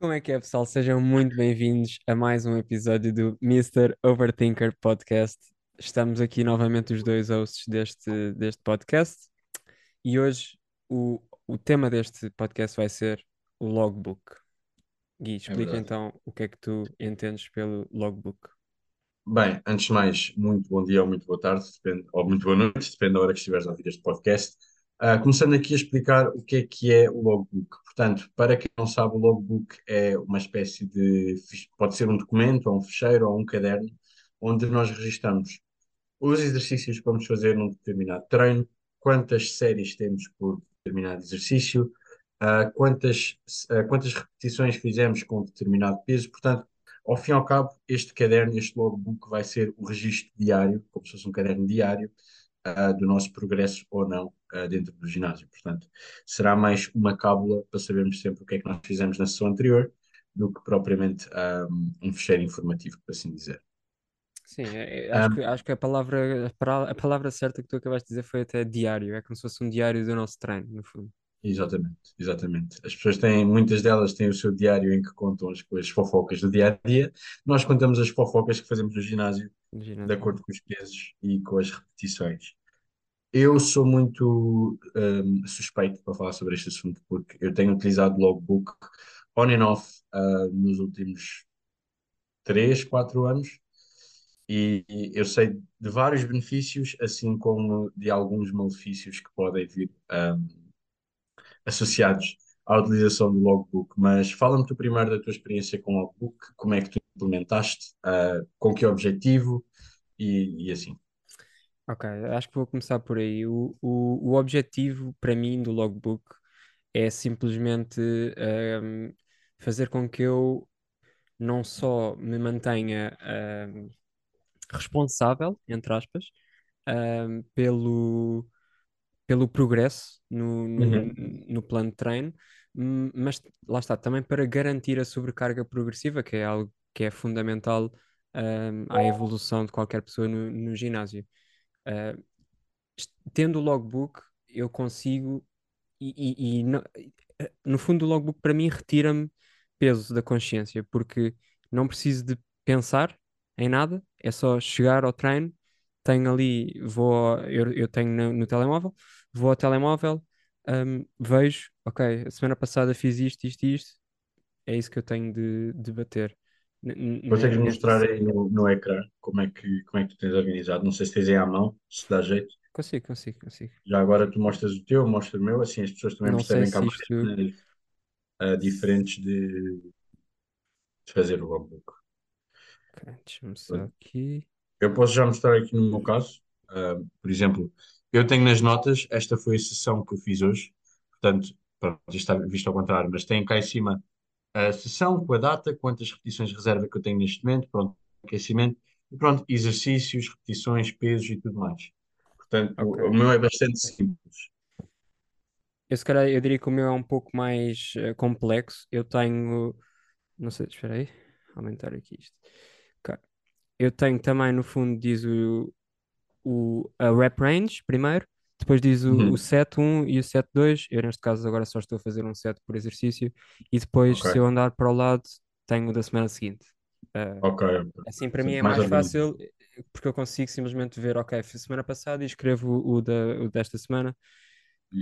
Como é que é, pessoal? Sejam muito bem-vindos a mais um episódio do Mr. Overthinker Podcast. Estamos aqui novamente os dois hosts deste, deste podcast e hoje o, o tema deste podcast vai ser o logbook. Gui, É explica verdade. então o que é que tu entendes pelo logbook. Bem, antes de mais, muito bom dia ou muito boa tarde, depende, ou muito boa noite, depende da hora que estiveres a ouvir este podcast. Ah, começando aqui a explicar o que é que é o logbook. Portanto, para quem não sabe, o logbook é uma espécie de, pode ser um documento, ou um ficheiro, ou um caderno, onde nós registamos os exercícios que vamos fazer num determinado treino, quantas séries temos por determinado exercício, ah, quantas, ah, quantas repetições fizemos com determinado peso. Portanto, ao fim e ao cabo, este caderno, este logbook, vai ser o registro diário, como se fosse um caderno diário, ah, do nosso progresso ou não, ah, dentro do ginásio. Portanto, será mais uma cábula para sabermos sempre o que é que nós fizemos na sessão anterior, do que propriamente ah, um fecheiro informativo, por assim dizer. Sim, é- é- acho que, acho que a palavra, a palavra certa que tu acabaste de dizer foi até diário. É como se fosse um diário do nosso treino, no fundo. Exatamente, exatamente. As pessoas têm, muitas delas têm o seu diário em que contam as, as fofocas do dia a dia. Nós contamos as fofocas que fazemos no ginásio No de ginásio. acordo com os pesos e com as repetições. Eu sou muito hum, suspeito para falar sobre este assunto porque eu tenho utilizado logbook on and off ah, nos últimos 3 4 anos e, e eu sei de vários benefícios, assim como de alguns malefícios que podem vir. hum, associados à utilização do logbook, mas fala-me tu primeiro da tua experiência com o logbook, como é que tu implementaste, ah, com que objetivo e, e assim. Ok, acho que vou começar por aí. O, o, o objetivo para mim do logbook é simplesmente ahm, fazer com que eu não só me mantenha ahm, responsável, entre aspas, ahm, pelo, pelo progresso no, no, Uhum. no plano de treino, hum, mas lá está, também para garantir a sobrecarga progressiva, que é algo que é fundamental ahm, à evolução de qualquer pessoa no, no ginásio. Est- tendo o logbook, eu consigo, e, e- e no, no fundo, o logbook para mim retira-me peso da consciência, porque não preciso de pensar em nada, é só chegar ao treino, tenho ali, vou, eu, eu tenho no, no telemóvel, vou ao telemóvel, hum, vejo, ok, a semana passada fiz isto, isto e isto, é isso que eu tenho de, de bater Consegues mostrar aí no, no ecrã como é que, como é que tu tens organizado? Não sei se tens aí à mão, se dá jeito. Consigo, consigo, consigo. Já agora tu mostras o teu, mostra o meu, assim as pessoas também Não sei percebem que há se isto. maneiras ah, diferentes de, de fazer o logbook. Ok, deixa-me só aqui. Eu posso já mostrar aqui no meu caso. Ah, por exemplo, eu tenho nas notas, esta foi a sessão que eu fiz hoje. Portanto, pronto, isto está visto ao contrário, mas tem cá em cima a sessão com a data, quantas repetições de reserva que eu tenho neste momento, pronto, aquecimento, e pronto, exercícios, repetições, pesos e tudo mais. Portanto, Ok. o meu é bastante simples. Eu se calhar eu diria que o meu é um pouco mais eh, complexo. Eu tenho. Não sei, espera aí. Aumentar aqui isto. Ok. Eu tenho também, no fundo, diz o, o, a rep range primeiro, depois diz o, o Uhum. set 1 e o set 2. Eu, neste caso, agora só estou a fazer um set por exercício, e depois, se eu andar para o lado, tenho o da semana seguinte. Ok, ok. assim, para mim Portanto, é mais mais fácil, porque eu consigo simplesmente ver, ok, fiz semana passada e escrevo o, o da, o desta semana.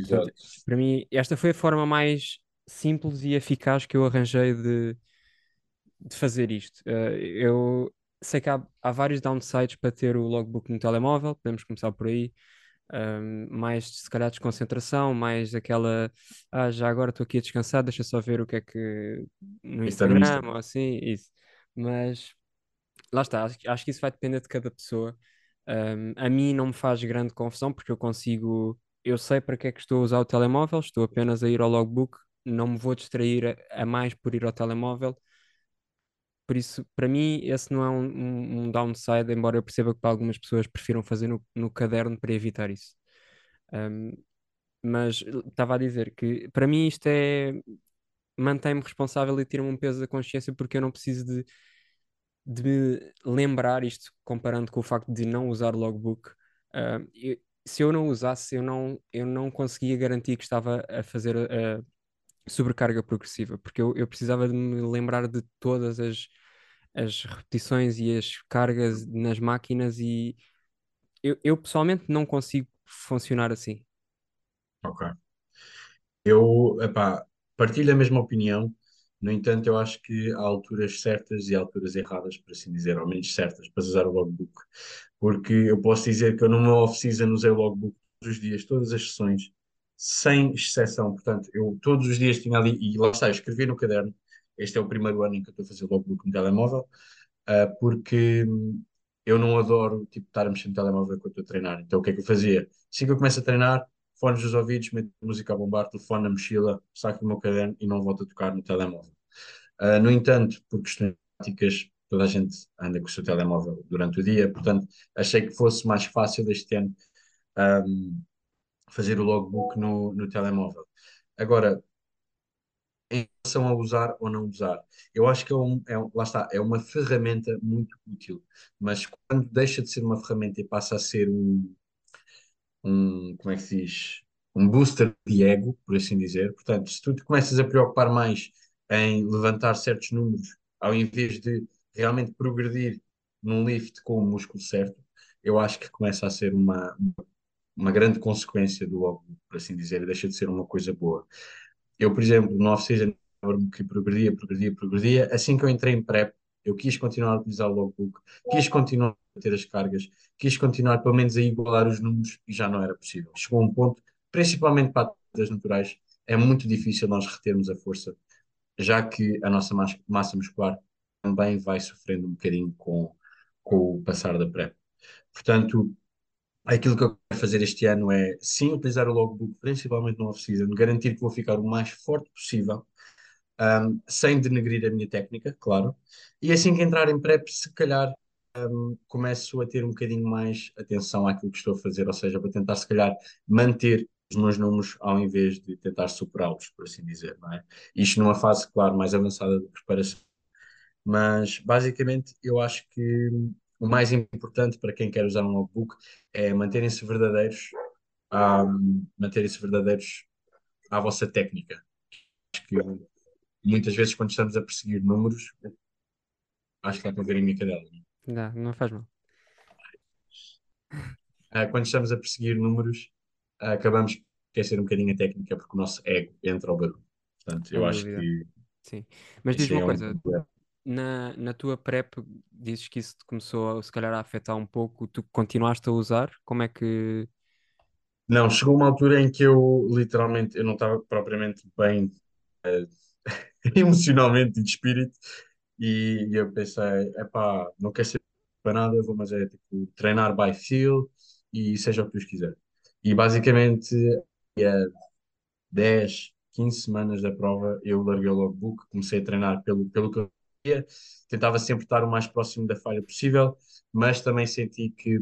Portanto, Exato. para mim, esta foi a forma mais simples e eficaz que eu arranjei de, de fazer isto. Eh, eu sei que há, há vários downsides para ter o logbook no telemóvel, podemos começar por aí. Um, mais se calhar desconcentração, mais aquela, ah, já agora estou aqui a descansar, deixa só ver o que é que no no Instagram Insta. ou assim, isso. Mas lá está, acho, que acho que isso vai depender de cada pessoa. Um, a mim não me faz grande confusão porque eu consigo, eu sei para que é que estou a usar o telemóvel, estou apenas a ir ao logbook, não me vou distrair a, a mais por ir ao telemóvel. Por isso, para mim, esse não é um, um- um downside, embora eu perceba que para algumas pessoas prefiram fazer no, no caderno para evitar isso. Um, mas estava a dizer que para mim isto é mantém-me responsável e tira-me um peso da consciência porque eu não preciso de de me lembrar isto, comparando com o facto de não usar logbook. ah, eu- se eu não usasse, eu não, eu não conseguia garantir que estava a fazer a, sobrecarga progressiva, porque eu, eu precisava de me lembrar de todas as, as repetições e as cargas nas máquinas e eu, eu pessoalmente não consigo funcionar assim. Ok. Eu, epá, partilho a mesma opinião, no entanto, eu acho que há alturas certas e alturas erradas, por assim dizer, ou menos certas, para usar o logbook. Porque eu posso dizer que eu meu off-season usei o logbook todos os dias, todas as sessões, sem exceção. Portanto, eu todos os dias tinha ali, e lá está, escrevi no caderno. Este é o primeiro ano em que eu estou a fazer logbook no telemóvel, ah, porque eu não adoro tipo, estar a mexer no telemóvel enquanto estou a treinar. Então, o que é que eu fazia? Assim que eu começo a treinar, fones nos ouvidos, meto música a bombar, telefone na mochila, saco do meu caderno e não volto a tocar no telemóvel. Uh, no entanto, por questões práticas, toda a gente anda com o seu telemóvel durante o dia, portanto, achei que fosse mais fácil este ano um, fazer o logbook no, no telemóvel. Agora, em relação a usar ou não usar, eu acho que é, um, é um- lá está, é uma ferramenta muito útil, mas quando deixa de ser uma ferramenta e passa a ser um, um, como é que se diz? Um booster de ego, por assim dizer. Portanto, se tu te começas a preocupar mais em levantar certos números, ao invés de realmente progredir num lift com o músculo certo, eu acho que começa a ser uma, uma grande consequência do ego, por assim dizer, e deixa de ser uma coisa boa. Eu, por exemplo, no off-season, que progredia, progredia, progredia. Assim que eu entrei em prep, eu quis continuar a utilizar o logbook, quis continuar a ter as cargas, quis continuar pelo menos a igualar os números e já não era possível. Chegou um ponto, principalmente para atletas naturais, é muito difícil nós retermos a força, já que a nossa mas- massa muscular também vai sofrendo um bocadinho com, com o passar da prep. Portanto, aquilo que eu quero fazer este ano é sim utilizar o logbook, principalmente no off-season, garantir que vou ficar o mais forte possível um, sem denegrir a minha técnica, claro. E assim que entrar em prep, se calhar um, começo a ter um bocadinho mais atenção àquilo que estou a fazer, ou seja, para tentar se calhar manter os meus números ao invés de tentar superá-los, por assim dizer, não é? Isto numa fase, claro, mais avançada de preparação. Mas basicamente eu acho que o mais importante para quem quer usar um logbook é manterem-se verdadeiros, um, manterem-se verdadeiros à vossa técnica. Acho que muitas vezes quando estamos a perseguir números, acho que está a ver a minha cadela. Não, não faz mal. Ah, quando estamos a perseguir números, acabamos por esquecer um bocadinho a técnica porque o nosso ego entra ao barulho. Portanto, eu Sem acho dúvida. que Sim. Mas diz-me é uma um coisa, problema. Na, na tua prep, dizes que isso te começou a, se calhar a afetar um pouco, tu continuaste a usar? Como é que. Não, chegou uma altura em que eu literalmente eu não estava propriamente bem ah, emocionalmente e de espírito e, eu pensei, epá, não quero ser para nada, vou mas é tipo treinar by feel e seja o que Deus quiser. E basicamente 10, 15 semanas da prova, eu larguei o logbook, comecei a treinar pelo, pelo que eu tentava sempre estar o mais próximo da falha possível, mas também senti que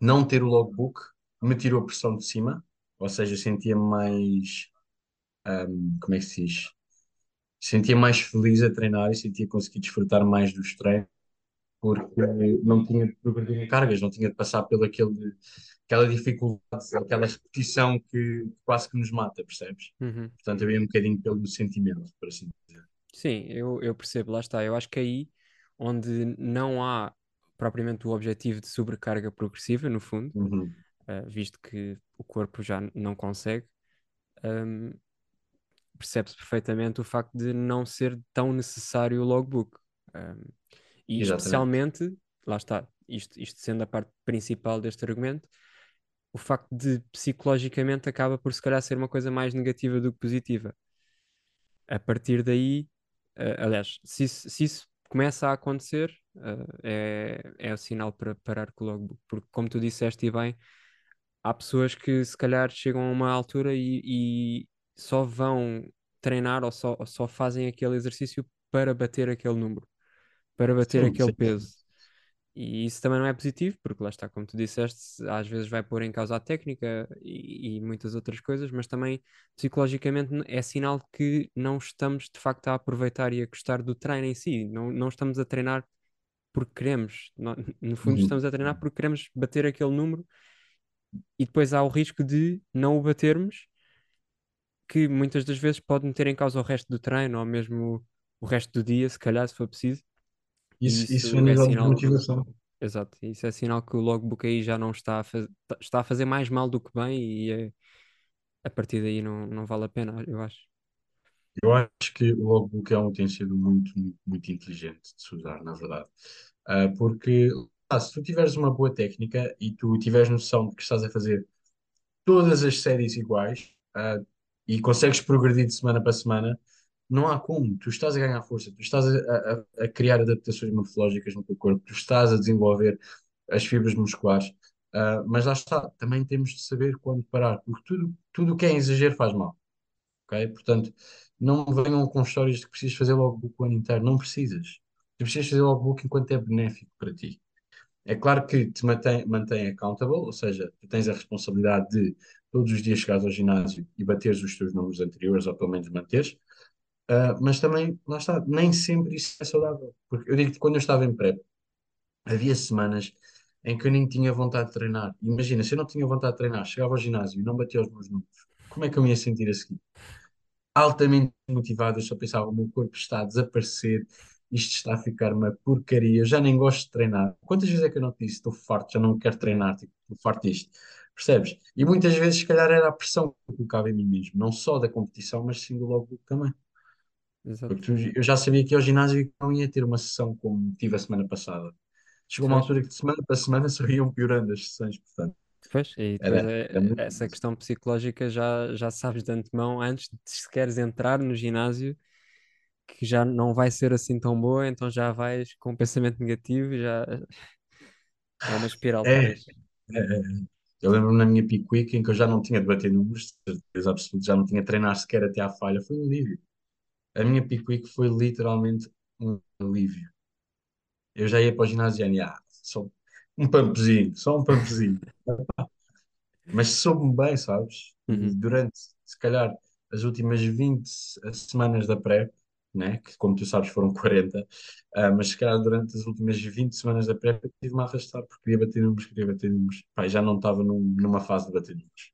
não ter o logbook me tirou a pressão de cima, ou seja, sentia-me mais, hum, como é que se diz? Sentia mais feliz a treinar e sentia que conseguia desfrutar mais dos treinos, porque não tinha de progredir em cargas, não tinha de passar aquele, aquela dificuldade, aquela repetição que quase que nos mata, percebes? Uhum. Portanto, havia um bocadinho pelo sentimento, por assim dizer. Sim, eu, eu percebo, lá está. Eu acho que aí onde não há propriamente o objetivo de sobrecarga progressiva, no fundo, Uhum. uh, visto que o corpo já não consegue, um, percebe-se perfeitamente o facto de não ser tão necessário o logbook. Um, e Exatamente. especialmente, lá está, isto, isto sendo a parte principal deste argumento, o facto de psicologicamente acaba por se calhar ser uma coisa mais negativa do que positiva. A partir daí, uh, aliás, se isso, se isso começa a acontecer, uh, é, é o sinal para parar com o logbook, porque como tu disseste e bem, há pessoas que se calhar chegam a uma altura e, e só vão treinar ou só, ou só fazem aquele exercício para bater aquele número, para bater Sim, aquele sim, peso. E isso também não é positivo, porque lá está, como tu disseste, às vezes vai pôr em causa a técnica e, e muitas outras coisas, mas também psicologicamente é sinal que não estamos de facto a aproveitar e a gostar do treino em si, não, não estamos a treinar porque queremos, no, no fundo Uhum. estamos a treinar porque queremos bater aquele número e depois há o risco de não o batermos que muitas das vezes pode meter em causa o resto do treino ou mesmo o resto do dia, se calhar, se for preciso. Isso, isso isso é nível de sinal motivação. exato, isso é sinal que o logbook aí já não está a, faz, está a fazer mais mal do que bem e é- a partir daí não, não vale a pena, eu acho. Eu acho que o logbook é um utensílio muito, muito, muito inteligente de se usar, na verdade. Ah, porque ah, se tu tiveres uma boa técnica e tu tiveres noção de que estás a fazer todas as séries iguais, ah, e consegues progredir de semana para semana, não há como. Tu estás a ganhar força, tu estás a, a- a criar adaptações morfológicas no teu corpo, tu estás a desenvolver as fibras musculares. Ah, mas lá está, também temos de saber quando parar, porque tudo, tudo que é exagero faz mal ok? Portanto, não venham com histórias de que precisas fazer logbook o ano inteiro. Não precisas. Tu precisas fazer logbook enquanto é benéfico para ti. É claro que te mantém, mantém accountable, ou seja, tu tens a responsabilidade de todos os dias chegares ao ginásio e bateres os teus números anteriores, ou pelo menos manteres. Ah, mas também, lá está, nem sempre isso é saudável. Porque eu digo que quando eu estava em prep, havia semanas em que eu nem tinha vontade de treinar. Imagina, se eu não tinha vontade de treinar, chegava ao ginásio e não batia os meus números, como é que eu me ia sentir a seguir? altamente motivado, eu só pensava, o meu corpo está a desaparecer, isto está a ficar uma porcaria, eu já nem gosto de treinar. Quantas vezes é que eu não te disse, estou farto, já não quero treinar, tipo, estou farto disto, percebes? E muitas vezes, se calhar, era a pressão que eu colocava em mim mesmo, não só da competição, mas sim do logbook também. Exato. Porque eu já sabia que ao ginásio e não ia ter uma sessão como tive a semana passada. Chegou uma altura que de semana para semana só iam piorando as sessões, portanto, pois, e depois era, era é, essa questão psicológica já, já sabes de antemão, antes de sequeres entrar no ginásio, que já não vai ser assim tão boa, então já vais com um pensamento negativo, já é uma espiral É, depois. é, é. Eu lembro-me na minha peak week em que eu já não tinha de bater números, de certeza absoluta, já não tinha de treinar sequer até à falha. Foi um alívio. A minha peak week foi literalmente um alívio. Eu já ia para o ginásio e ah, só um pumpzinho, só um pumpzinho. Mas soube-me bem, sabes? Uhum. durante, se calhar, as últimas 20 semanas da pré, né? Que como tu sabes foram 40, ah, mas se calhar durante as últimas 20 semanas da pré eu tive-me a arrastar porque queria bater números, queria bater números. Pá, e já não estava num- numa fase de bater números.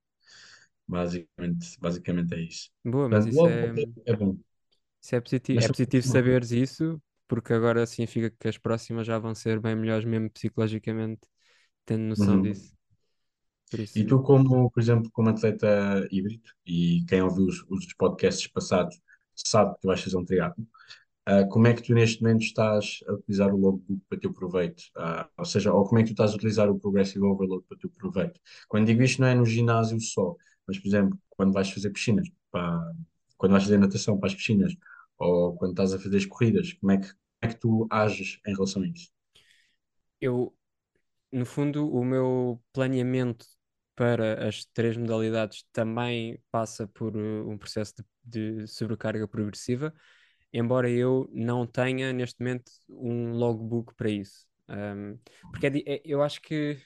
Basicamente, basicamente é isso. Boa, mas Portanto, isso logo é, é bom, isso é positivo. mas É positivo saberes isso, porque agora significa que as próximas já vão ser bem melhores, mesmo psicologicamente, tendo noção Uhum. disso. Por E isso, tu, como, por exemplo, como atleta híbrido, e quem ouviu os, os podcasts passados sabe que tu vais fazer um triatlo, ah, como é que tu neste momento estás a utilizar o logbook para teu proveito? Ah, ou seja, ou como é que tu estás a utilizar o Progressive Overload para teu proveito? Quando digo isto, não é no ginásio só, mas, por exemplo, quando vais fazer piscinas, para, quando vais fazer natação para as piscinas, ou quando estás a fazer as corridas, como é que, como é que tu ages em relação a isso? eu, no fundo, o meu planeamento para as três modalidades também passa por uh, um processo de, de sobrecarga progressiva, embora eu não tenha neste momento um logbook para isso. Um, porque é é- eu acho que,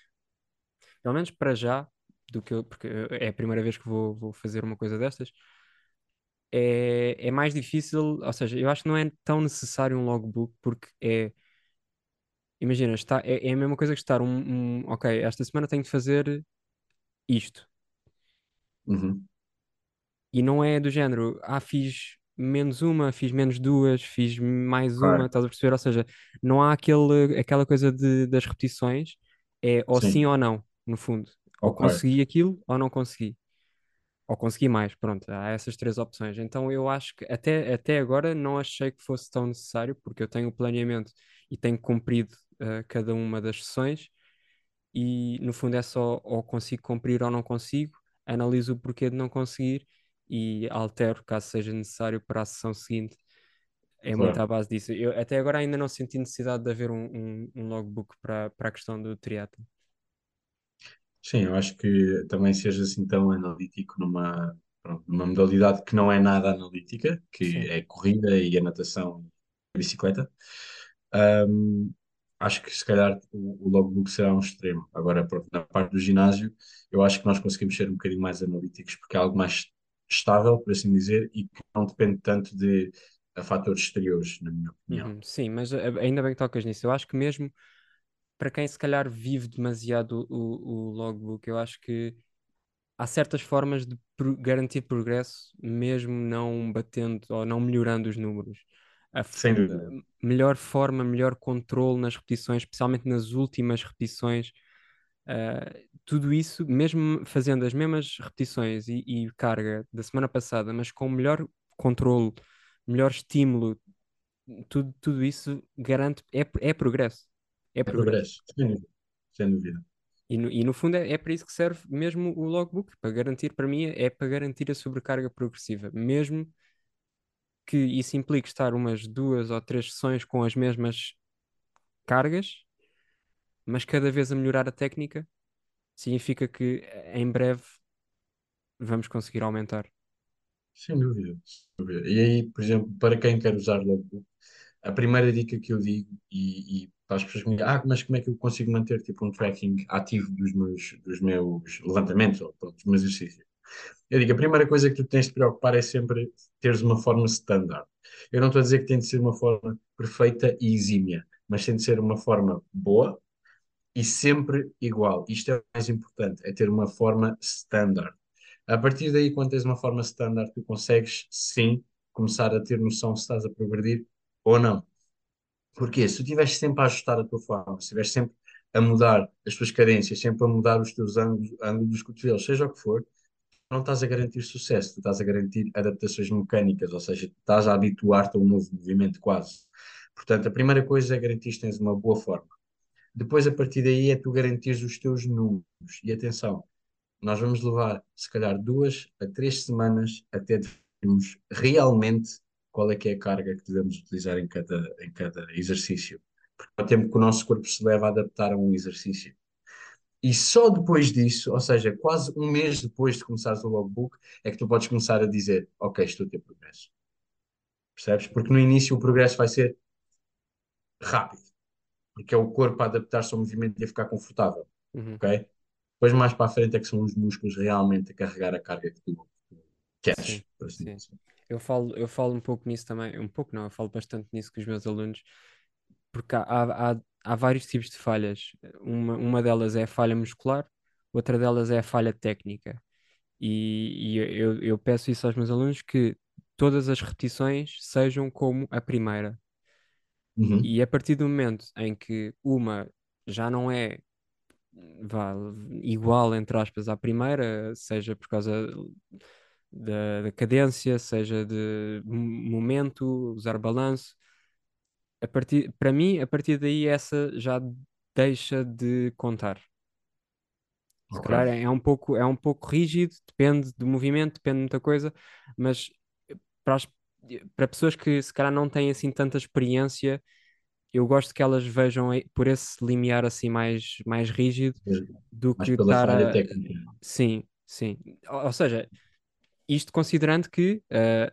pelo menos para já, do que eu, porque é a primeira vez que vou, vou fazer uma coisa destas, é, é mais difícil, ou seja, eu acho que não é tão necessário um logbook, porque é, imagina, está, é, é a mesma coisa que estar um, um, ok, esta semana tenho de fazer isto. Uhum. E não é do género, ah, fiz menos uma, fiz menos duas, fiz mais uma, Ok, estás a perceber? Ou seja, não há aquele, aquela coisa de, das repetições, é ou sim sim, ou não, no fundo. Ou consegui aquilo ou não consegui. Ou consegui mais, pronto, há essas três opções. Então eu acho que até, até agora não achei que fosse tão necessário, porque eu tenho o planeamento e tenho cumprido eh, cada uma das sessões, e no fundo é só ou consigo cumprir ou não consigo, analiso o porquê de não conseguir e altero caso seja necessário para a sessão seguinte. É muito claro. à base disso. Eu até agora ainda não senti necessidade de haver um, um, um logbook para, para a questão do triatlo. Sim, eu acho que também seja assim tão analítico numa, pronto, numa modalidade que não é nada analítica, que Sim. é corrida e a natação e a bicicleta. Ahm, acho que se calhar o, o logbook será um extremo. Agora, pronto, na parte do ginásio, eu acho que nós conseguimos ser um bocadinho mais analíticos, porque é algo mais estável, por assim dizer, e que não depende tanto de a fatores exteriores, na minha opinião. Uhum, sim, mas eh, ainda bem que tocas nisso. Eu acho que mesmo para quem se calhar vive demasiado o, o, logbook, eu acho que há certas formas de pro- garantir progresso, mesmo não batendo ou não melhorando os números. A Sem dúvida. melhor forma, melhor controle nas repetições, especialmente nas últimas repetições, ah, tudo isso, mesmo fazendo as mesmas repetições e, e carga da semana passada, mas com melhor controle, melhor estímulo, tudo, tudo isso garante, é, é progresso. É É progresso. progresso. Sem dúvida. E no, e no fundo é, é para isso que serve mesmo o logbook, para garantir, para mim, é para garantir a sobrecarga progressiva. Mesmo que isso implique estar umas duas ou três sessões com as mesmas cargas, mas cada vez a melhorar a técnica, significa que eh, em breve vamos conseguir aumentar. Sem dúvida. Sem dúvida. E aí, por exemplo, para quem quer usar logbook, a primeira dica que eu digo, e, e as pessoas me dizem, ah, mas como é que eu consigo manter tipo um tracking ativo dos meus, dos meus levantamentos ou pronto, dos meus exercícios? Eu digo, a primeira coisa que tu tens de preocupar é sempre teres uma forma standard. Eu não estou a dizer que tem de ser uma forma perfeita e exímia, mas tem de ser uma forma boa e sempre igual. Isto é o mais importante, é ter uma forma standard. A partir daí, quando tens uma forma standard, tu consegues sim começar a ter noção se estás a progredir ou não. Porque se tu estiveres sempre a ajustar a tua forma, se estiveres sempre a mudar as tuas cadências, sempre a mudar os teus ângulos, ângulos dos cotovelos, seja o que for, não estás a garantir sucesso, tu estás a garantir adaptações mecânicas, ou seja, estás a habituar-te a um novo movimento quase. Portanto, a primeira coisa é garantir que tens uma boa forma. Depois, a partir daí, é tu garantires os teus números. E atenção, nós vamos levar, se calhar, duas a três semanas até definirmos realmente qual é que é a carga que devemos utilizar em cada, em cada exercício. Porque o tempo que o nosso corpo se leva a adaptar a um exercício. E só depois disso, ou seja, quase um mês depois de começares o logbook, é que tu podes começar a dizer, ok, estou a ter progresso. Percebes? Porque no início o progresso vai ser rápido, porque é o corpo a adaptar-se ao movimento e a ficar confortável, Uhum. ok? Depois mais para a frente é que são os músculos realmente a carregar a carga que tu queres, Sim, assim sim. Eu falo, eu falo um pouco nisso também, um pouco não, eu falo bastante nisso com os meus alunos, porque há, há, há, há vários tipos de falhas. Uma, uma delas é a falha muscular, outra delas é a falha técnica. E, e eu, eu peço isso aos meus alunos que todas as repetições sejam como a primeira. Uhum. E a partir do momento em que uma já não é vá, igual, entre aspas, à primeira, seja por causa da, da cadência, seja de mo- momento, usar balanço, a partir, para mim, a partir daí essa já deixa de contar. Se Ok. calhar é um pouco, é um pouco rígido, depende do movimento, depende de muita coisa, mas para, as- para pessoas que se calhar não têm assim tanta experiência, eu gosto que elas vejam por esse limiar assim mais, mais rígido do Mas que estar a. técnica. Sim, sim. Ou, ou seja, isto considerando que eh,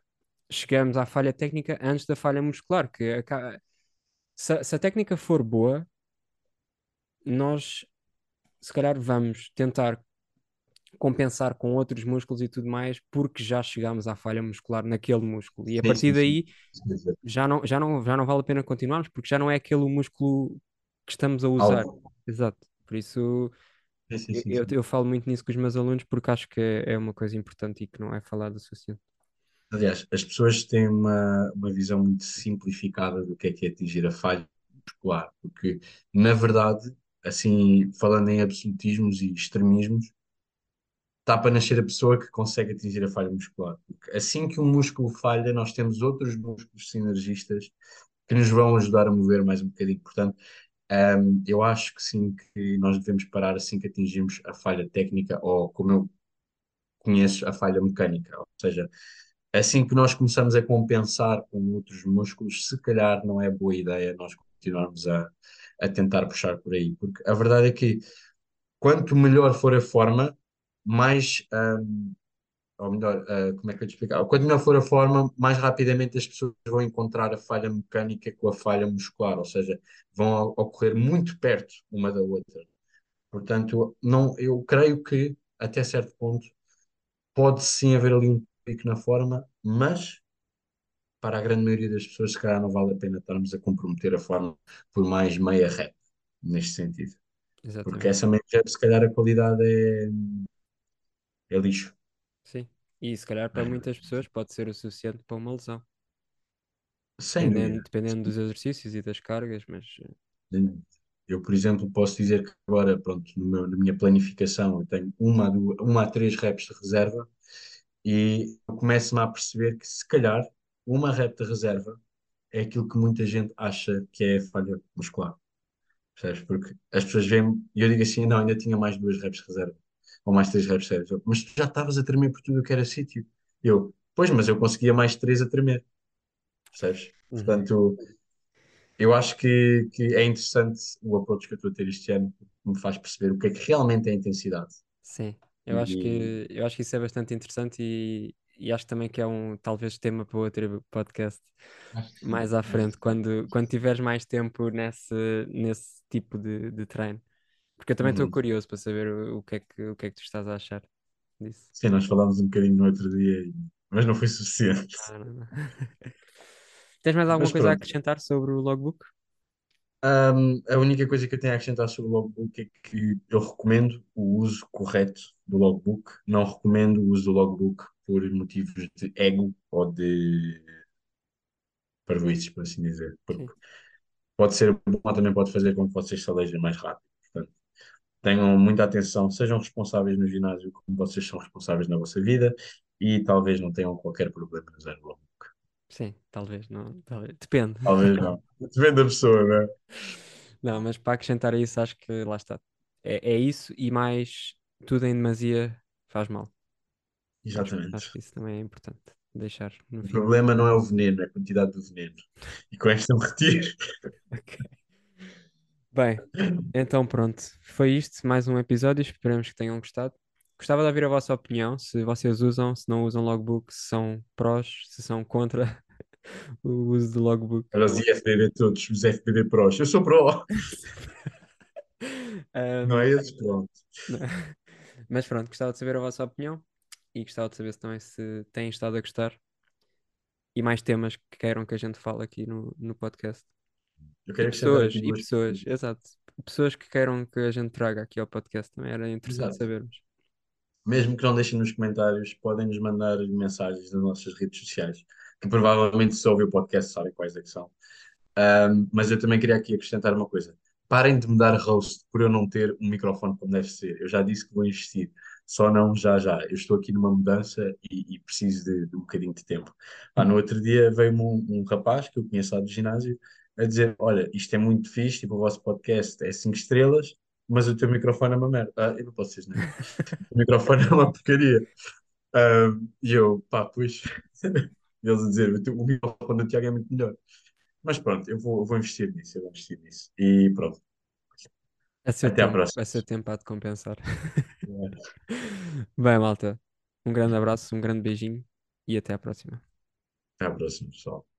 chegamos à falha técnica antes da falha muscular, que aca- se, a- se a técnica for boa, nós se calhar vamos tentar compensar com outros músculos e tudo mais, porque já chegamos à falha muscular naquele músculo. E a Sim, partir sim, sim. daí Sim, já não, já não, já não vale a pena continuarmos, porque já não é aquele músculo que estamos a usar. Algo. Exato. Por isso Sim, sim, eu, sim, eu, sim. eu falo muito nisso com os meus alunos, porque acho que é, é uma coisa importante e que não é falado o suficiente. Aliás, as pessoas têm uma, uma visão muito simplificada do que é que é atingir a falha muscular, porque, na verdade, assim, falando em absolutismos e extremismos, está para nascer a pessoa que consegue atingir a falha muscular. Porque assim que um músculo falha, nós temos outros músculos sinergistas que nos vão ajudar a mover mais um bocadinho. Portanto, hum, eu acho que sim, que nós devemos parar assim que atingimos a falha técnica, ou como eu conheço, a falha mecânica. Ou seja, assim que nós começamos a compensar com outros músculos, se calhar não é boa ideia nós continuarmos a, a tentar puxar por aí. Porque a verdade é que quanto melhor for a forma, mais, hum, ou melhor, ah, como é que eu te explicar? Quanto melhor for a forma, mais rapidamente as pessoas vão encontrar a falha mecânica com a falha muscular, ou seja, vão ocorrer muito perto uma da outra. Portanto, não, eu creio que até certo ponto pode sim haver ali um pico na forma, mas para a grande maioria das pessoas, se calhar não vale a pena estarmos a comprometer a forma por mais meia rep, neste sentido. Porque Exatamente. essa meia rep, se calhar a qualidade é é lixo. Sim. E se calhar para muitas pessoas pode ser o suficiente para uma lesão, sem dependendo, dependendo dos exercícios e das cargas, mas eh, Eu, por exemplo, posso dizer que agora, pronto, meu- na minha planificação, eu tenho uma a, duas, uma a três reps de reserva e começo-me a perceber que, se calhar, uma rep de reserva é aquilo que muita gente acha que é falha muscular. Percebes? Porque as pessoas veem e eu digo assim: não, ainda tinha mais duas reps de reserva, ou mais três reps de reserva. Mas tu já estavas a tremer por tudo o que era sítio. Eu, pois, mas eu conseguia mais três a tremer. Percebes? uhum. Portanto. Eu acho que, que é interessante o approach que eu estou a ter este ano, porque me faz perceber o que é que realmente é a intensidade. Sim. Eu acho E que eu acho que isso é bastante interessante e, e acho também que é um talvez tema para outro podcast acho que mais à acho frente, que quando, quando tiveres mais tempo nesse, nesse tipo de, de treino. Porque eu também estou Uhum. curioso para saber o, o que é que, o que é que tu estás a achar disso. Sim, nós falámos um bocadinho no outro dia, mas não foi suficiente. Não, não, não. Tens mais alguma Mas coisa a pronto, acrescentar sobre o logbook? Hum, a única coisa que eu tenho a acrescentar sobre o logbook é que eu recomendo o uso correto do logbook, não recomendo o uso do logbook por motivos de ego ou de parvoíces, por assim dizer, Sim, porque pode ser bom, também pode fazer com que vocês se mais rápido. Tenham muita atenção, sejam responsáveis no ginásio como vocês são responsáveis na vossa vida e talvez não tenham qualquer problema no zero logo. sim, talvez, não, talvez. Depende. Talvez não. Depende da pessoa, não é? Não, mas para acrescentar a isso, acho que lá está. É, é isso e mais tudo em demasia faz mal. Acho, acho Exatamente. que isso também é importante deixar O fim. problema não é o veneno, é a quantidade do veneno. E com esta eu retiro. Ok. Bem, então pronto, foi isto, mais um episódio, esperamos que tenham gostado. Gostava de ouvir a vossa opinião, se vocês usam, se não usam logbook, se são prós, se são contra o uso do logbook. Olha os IFBB todos, os FBB Pros. Eu sou pro. Não Ahm, é esses, pronto. não. Mas pronto, gostava de saber a vossa opinião e gostava de saber se também se têm estado a gostar e mais temas que queiram que a gente fale aqui no, no podcast. Eu E quero pessoas, e pessoas, exato. Pessoas que queiram que a gente traga aqui ao podcast também era interessante Exato. sabermos. Mesmo que não deixem nos comentários, podem nos mandar mensagens nas nossas redes sociais, que provavelmente se ouvem o podcast sabem quais é que são. Um, mas eu também queria aqui acrescentar uma coisa. Parem de me dar roast por eu não ter um microfone como deve ser. Eu já disse que vou investir, só não já já. Eu estou aqui numa mudança e, e preciso de, de um bocadinho de tempo. Ah, no outro dia veio-me um, um rapaz que eu conheço lá do ginásio a dizer: Olha, isto é muito fixe, tipo, o vosso podcast é 5 estrelas, mas o teu microfone é uma merda. Ah, eu não posso dizer nada. O microfone é uma porcaria. Um, e eu, pá, pois. Eles a dizer: o microfone do Tiago é muito melhor. Mas pronto, eu vou, eu vou investir nisso, eu vou investir nisso. E pronto, seu até à tempo, próxima. a seu tempo há de compensar. Bem, malta, um grande abraço, um grande beijinho e até à próxima. Até à próxima, pessoal.